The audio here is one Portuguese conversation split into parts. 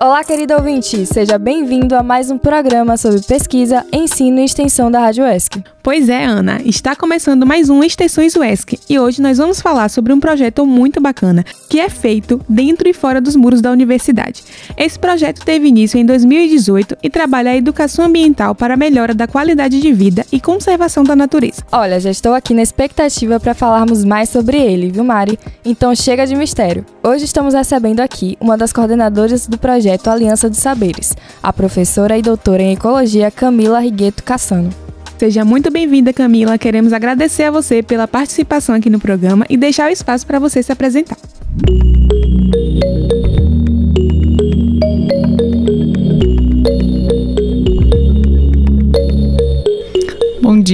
Olá, querido ouvinte! Seja bem-vindo a mais um programa sobre pesquisa, ensino e extensão da Rádio ESC. Pois é, Ana, está começando mais um Extensões UESC e hoje nós vamos falar sobre um projeto muito bacana que é feito dentro e fora dos muros da universidade. Esse projeto teve início em 2018 e trabalha a educação ambiental para a melhora da qualidade de vida e conservação da natureza. Olha, já estou aqui na expectativa para falarmos mais sobre ele, viu, Mari? Então chega de mistério. Hoje estamos recebendo aqui uma das coordenadoras do projeto Aliança dos Saberes, a professora e doutora em Ecologia Camila Rigueto Cassano. Seja muito bem-vinda, Camila. Queremos agradecer a você pela participação aqui no programa e deixar o espaço para você se apresentar.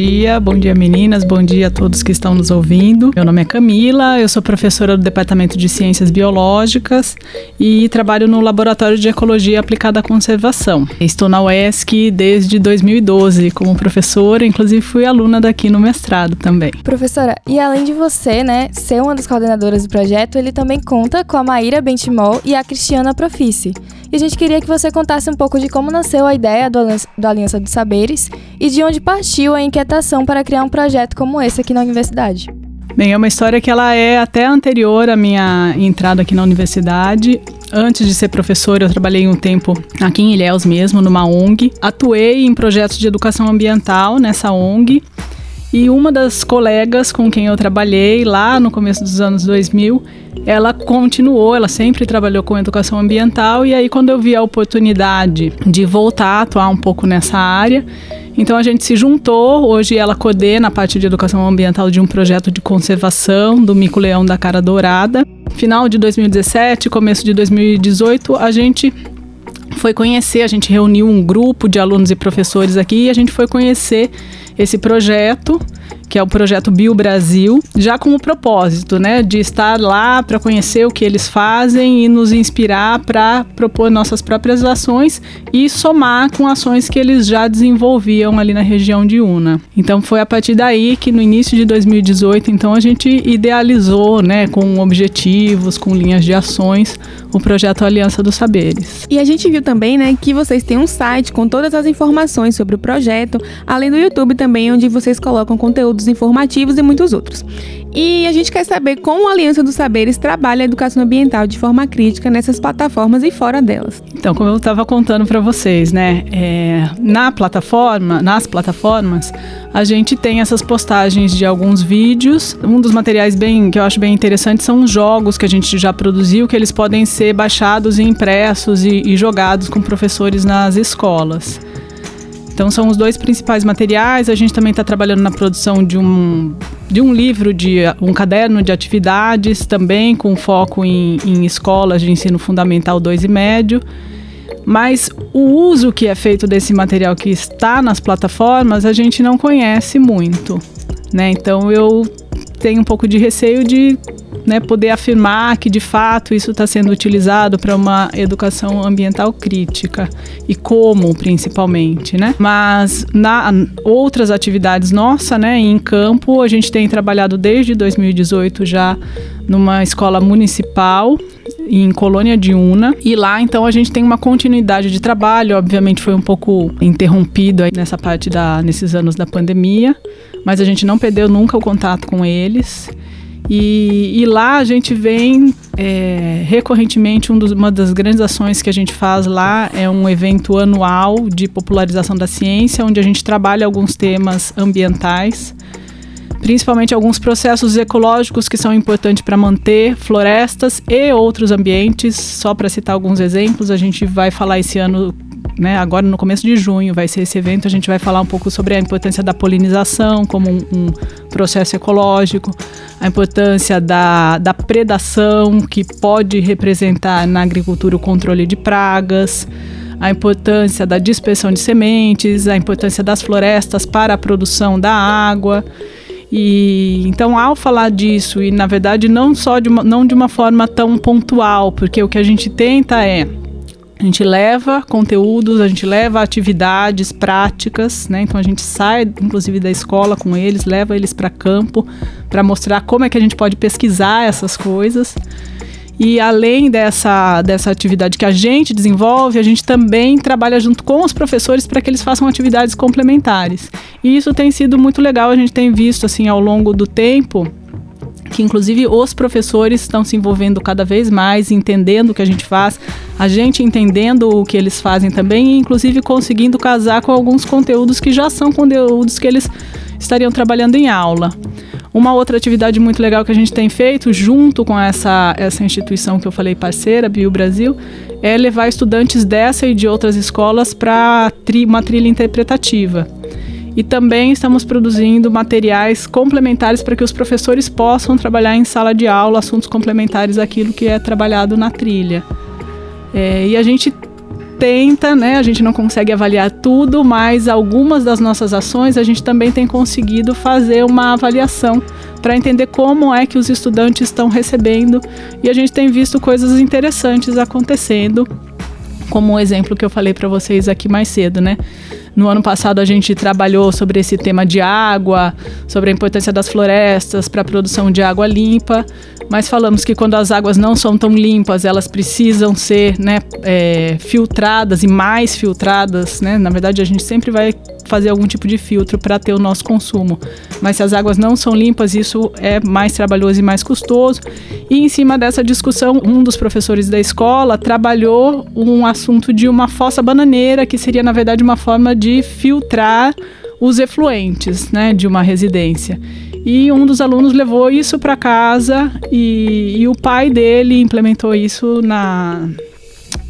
Dia, bom dia meninas, bom dia a todos que estão nos ouvindo. Meu nome é Camila, eu sou professora do Departamento de Ciências Biológicas e trabalho no Laboratório de Ecologia Aplicada à Conservação. Estou na UESC desde 2012 como professora, inclusive fui aluna daqui no mestrado também. Professora, e além de você, né, ser uma das coordenadoras do projeto, ele também conta com a Maíra Bentimol e a Cristiana Profice. E a gente queria que você contasse um pouco de como nasceu a ideia do, do Aliança dos Saberes e de onde partiu a inquietação para criar um projeto como esse aqui na universidade. Bem, é uma história que ela é até anterior à minha entrada aqui na universidade. Antes de ser professora, eu trabalhei um tempo aqui em Ilhéus mesmo, numa ONG. Atuei em projetos de educação ambiental nessa ONG. E uma das colegas com quem eu trabalhei lá no começo dos anos 2000, ela continuou, ela sempre trabalhou com educação ambiental e aí quando eu vi a oportunidade de voltar a atuar um pouco nessa área, então a gente se juntou, hoje ela coordena a parte de educação ambiental de um projeto de conservação do mico-leão da cara dourada. Final de 2017, começo de 2018, a gente foi conhecer, a gente reuniu um grupo de alunos e professores aqui e a gente foi conhecer esse projeto que é o projeto Bio Brasil, já com o propósito, né, de estar lá para conhecer o que eles fazem e nos inspirar para propor nossas próprias ações e somar com ações que eles já desenvolviam ali na região de Una. Então foi a partir daí que no início de 2018, então a gente idealizou, né, com objetivos, com linhas de ações, o projeto Aliança dos Saberes. E a gente viu também, né, que vocês têm um site com todas as informações sobre o projeto, além do YouTube também, onde vocês colocam conteúdo conteúdos informativos e muitos outros. E a gente quer saber como a Aliança dos Saberes trabalha a educação ambiental de forma crítica nessas plataformas e fora delas. Então, como eu estava contando para vocês, né, é, na plataforma, nas plataformas, a gente tem essas postagens de alguns vídeos. Um dos materiais bem que eu acho bem interessante são os jogos que a gente já produziu, que eles podem ser baixados e impressos e, e jogados com professores nas escolas. Então são os dois principais materiais. A gente também está trabalhando na produção de um, de um livro, de um caderno de atividades, também com foco em, em escolas de ensino fundamental 2 e médio. Mas o uso que é feito desse material que está nas plataformas, a gente não conhece muito. Né? Então eu tenho um pouco de receio de né, poder afirmar que de fato isso está sendo utilizado para uma educação ambiental crítica e como principalmente, né? Mas na outras atividades nossa, né, em campo, a gente tem trabalhado desde 2018 já numa escola municipal em Colônia de Una e lá então a gente tem uma continuidade de trabalho, obviamente foi um pouco interrompido aí nessa parte da nesses anos da pandemia, mas a gente não perdeu nunca o contato com eles. E, e lá a gente vem é, recorrentemente, um dos, uma das grandes ações que a gente faz lá é um evento anual de popularização da ciência, onde a gente trabalha alguns temas ambientais principalmente alguns processos ecológicos que são importantes para manter florestas e outros ambientes. Só para citar alguns exemplos, a gente vai falar esse ano né, agora no começo de junho vai ser esse evento, a gente vai falar um pouco sobre a importância da polinização como um, um processo ecológico, a importância da, da predação que pode representar na agricultura o controle de pragas, a importância da dispersão de sementes, a importância das florestas para a produção da água. E então ao falar disso e na verdade não só de uma, não de uma forma tão pontual, porque o que a gente tenta é a gente leva conteúdos, a gente leva atividades práticas, né? Então a gente sai, inclusive, da escola com eles, leva eles para campo para mostrar como é que a gente pode pesquisar essas coisas. E além dessa, dessa atividade que a gente desenvolve, a gente também trabalha junto com os professores para que eles façam atividades complementares. E isso tem sido muito legal, a gente tem visto assim ao longo do tempo que inclusive os professores estão se envolvendo cada vez mais, entendendo o que a gente faz, a gente entendendo o que eles fazem também e inclusive conseguindo casar com alguns conteúdos que já são conteúdos que eles estariam trabalhando em aula. Uma outra atividade muito legal que a gente tem feito junto com essa, essa instituição que eu falei parceira, Bio Brasil, é levar estudantes dessa e de outras escolas para tri, uma trilha interpretativa. E também estamos produzindo materiais complementares para que os professores possam trabalhar em sala de aula assuntos complementares àquilo que é trabalhado na trilha. É, e a gente tenta, né? A gente não consegue avaliar tudo, mas algumas das nossas ações a gente também tem conseguido fazer uma avaliação para entender como é que os estudantes estão recebendo e a gente tem visto coisas interessantes acontecendo, como o exemplo que eu falei para vocês aqui mais cedo, né? No ano passado a gente trabalhou sobre esse tema de água, sobre a importância das florestas para a produção de água limpa, mas falamos que quando as águas não são tão limpas, elas precisam ser né, é, filtradas e mais filtradas. Né? Na verdade, a gente sempre vai fazer algum tipo de filtro para ter o nosso consumo. Mas se as águas não são limpas, isso é mais trabalhoso e mais custoso. E em cima dessa discussão, um dos professores da escola trabalhou um assunto de uma fossa bananeira, que seria na verdade uma forma de filtrar os efluentes, né, de uma residência. E um dos alunos levou isso para casa e, e, o pai dele implementou isso na,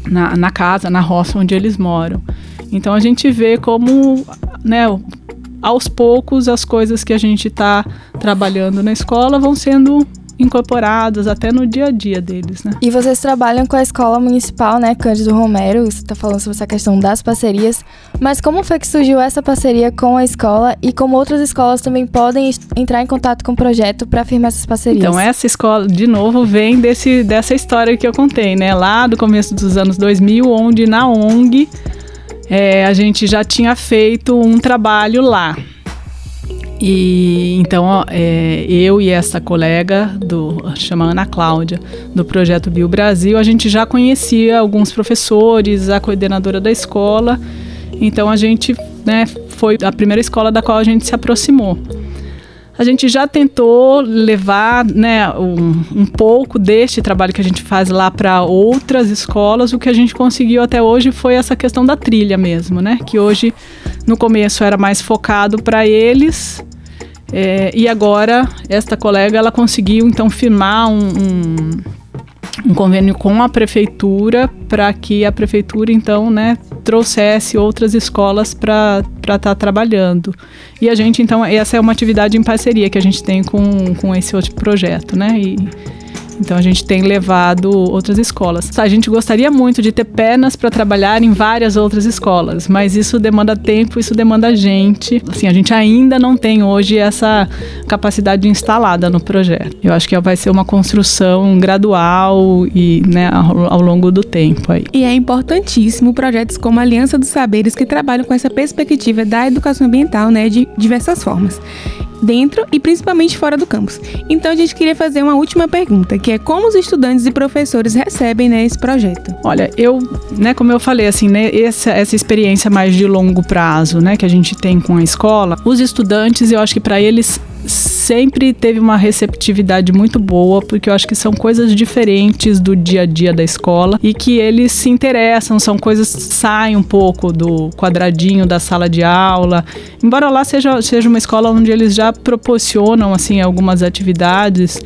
na, na casa, na roça onde eles moram. Então a gente vê como, né, aos poucos as coisas que a gente está trabalhando na escola vão sendo incorporadas até no dia a dia deles, né? E vocês trabalham com a escola municipal, né, Cândido Romero, você está falando sobre essa questão das parcerias, mas como foi que surgiu essa parceria com a escola e como outras escolas também podem entrar em contato com o projeto para firmar essas parcerias? Então, essa escola, de novo, vem desse, dessa história que eu contei, né, lá do começo dos anos 2000, onde na ONG é, a gente já tinha feito um trabalho lá. E então é, eu e essa colega do chama Ana Cláudia do projeto Bio Brasil, a gente já conhecia alguns professores, a coordenadora da escola. Então a gente né, foi a primeira escola da qual a gente se aproximou a gente já tentou levar né, um, um pouco deste trabalho que a gente faz lá para outras escolas. O que a gente conseguiu até hoje foi essa questão da trilha mesmo, né? Que hoje, no começo, era mais focado para eles. É, e agora, esta colega, ela conseguiu, então, firmar um, um um convênio com a prefeitura para que a prefeitura então né trouxesse outras escolas para estar tá trabalhando. E a gente então essa é uma atividade em parceria que a gente tem com, com esse outro projeto né? E, então a gente tem levado outras escolas. A gente gostaria muito de ter pernas para trabalhar em várias outras escolas, mas isso demanda tempo, isso demanda gente. Assim, a gente ainda não tem hoje essa capacidade instalada no projeto. Eu acho que vai ser uma construção gradual e né, ao, longo do tempo aí. E é importantíssimo projetos como a Aliança dos Saberes que trabalham com essa perspectiva da educação ambiental, né, de diversas formas dentro e principalmente fora do campus. Então a gente queria fazer uma última pergunta, que é como os estudantes e professores recebem né, esse projeto? Olha, eu, né, como eu falei, assim, né, essa, essa experiência mais de longo prazo, né, que a gente tem com a escola, os estudantes, eu acho que para eles sempre teve uma receptividade muito boa, porque eu acho que são coisas diferentes do dia a dia da escola e que eles se interessam, são coisas que saem um pouco do quadradinho da sala de aula. Embora lá seja, seja uma escola onde eles já proporcionam assim algumas atividades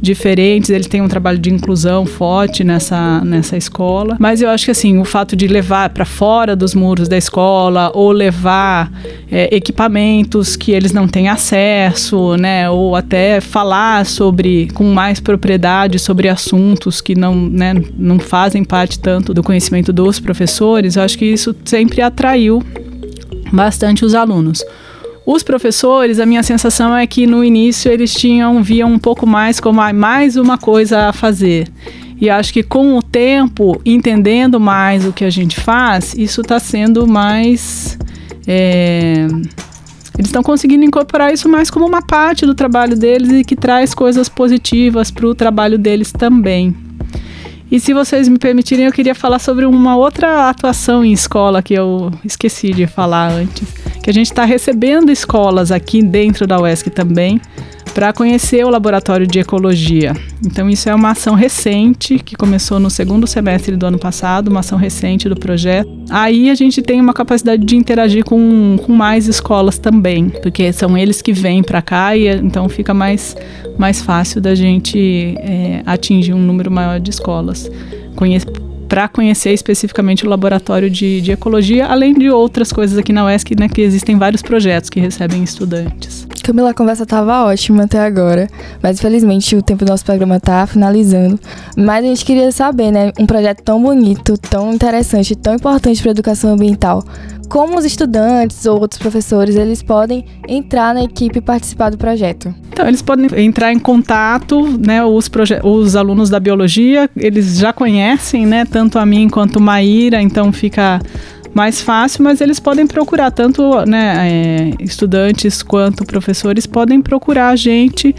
diferentes, eles têm um trabalho de inclusão forte nessa, nessa escola. Mas eu acho que assim, o fato de levar para fora dos muros da escola ou levar é, equipamentos que eles não têm acesso, né, ou até falar sobre com mais propriedade sobre assuntos que não, né, não fazem parte tanto do conhecimento dos professores, eu acho que isso sempre atraiu bastante os alunos. Os professores, a minha sensação é que no início eles tinham viam um pouco mais como mais uma coisa a fazer. E acho que com o tempo, entendendo mais o que a gente faz, isso está sendo mais. É, eles estão conseguindo incorporar isso mais como uma parte do trabalho deles e que traz coisas positivas para o trabalho deles também. E se vocês me permitirem, eu queria falar sobre uma outra atuação em escola que eu esqueci de falar antes, que a gente está recebendo escolas aqui dentro da UESC também para conhecer o laboratório de ecologia. Então, isso é uma ação recente que começou no segundo semestre do ano passado, uma ação recente do projeto. Aí a gente tem uma capacidade de interagir com, com mais escolas também, porque são eles que vêm para cá e então fica mais, mais fácil da gente é, atingir um número maior de escolas. Conhecer para conhecer especificamente o laboratório de, de, ecologia, além de outras coisas aqui na UESC, né, que existem vários projetos que recebem estudantes. Camila, a conversa estava ótima até agora, mas infelizmente o tempo do nosso programa está finalizando. Mas a gente queria saber, né, um projeto tão bonito, tão interessante, tão importante para a educação ambiental, como os estudantes ou outros professores eles podem entrar na equipe e participar do projeto? Então, eles podem entrar em contato, né, os, os alunos da biologia, eles já conhecem, né, tanto a mim quanto a Maíra, então fica mais fácil, mas eles podem procurar, tanto né, é, estudantes quanto professores podem procurar a gente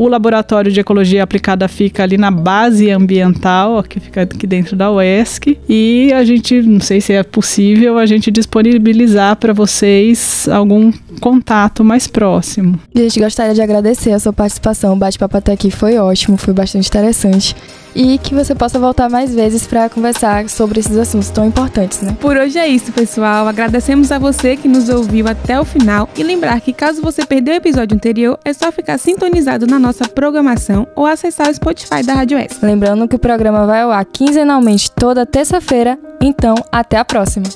o laboratório de ecologia aplicada fica ali na base ambiental, que fica aqui dentro da UESC, e a gente, não sei se é possível, a gente disponibilizar para vocês algum contato mais próximo. Gente gostaria de agradecer a sua participação. O bate-papo até aqui foi ótimo, foi bastante interessante e que você possa voltar mais vezes para conversar sobre esses assuntos tão importantes, né? Por hoje é isso, pessoal. Agradecemos a você que nos ouviu até o final e lembrar que caso você perdeu o episódio anterior, é só ficar sintonizado na nossa programação ou acessar o Spotify da Rádio S. Lembrando que o programa vai ao ar quinzenalmente toda terça-feira, então até a próxima.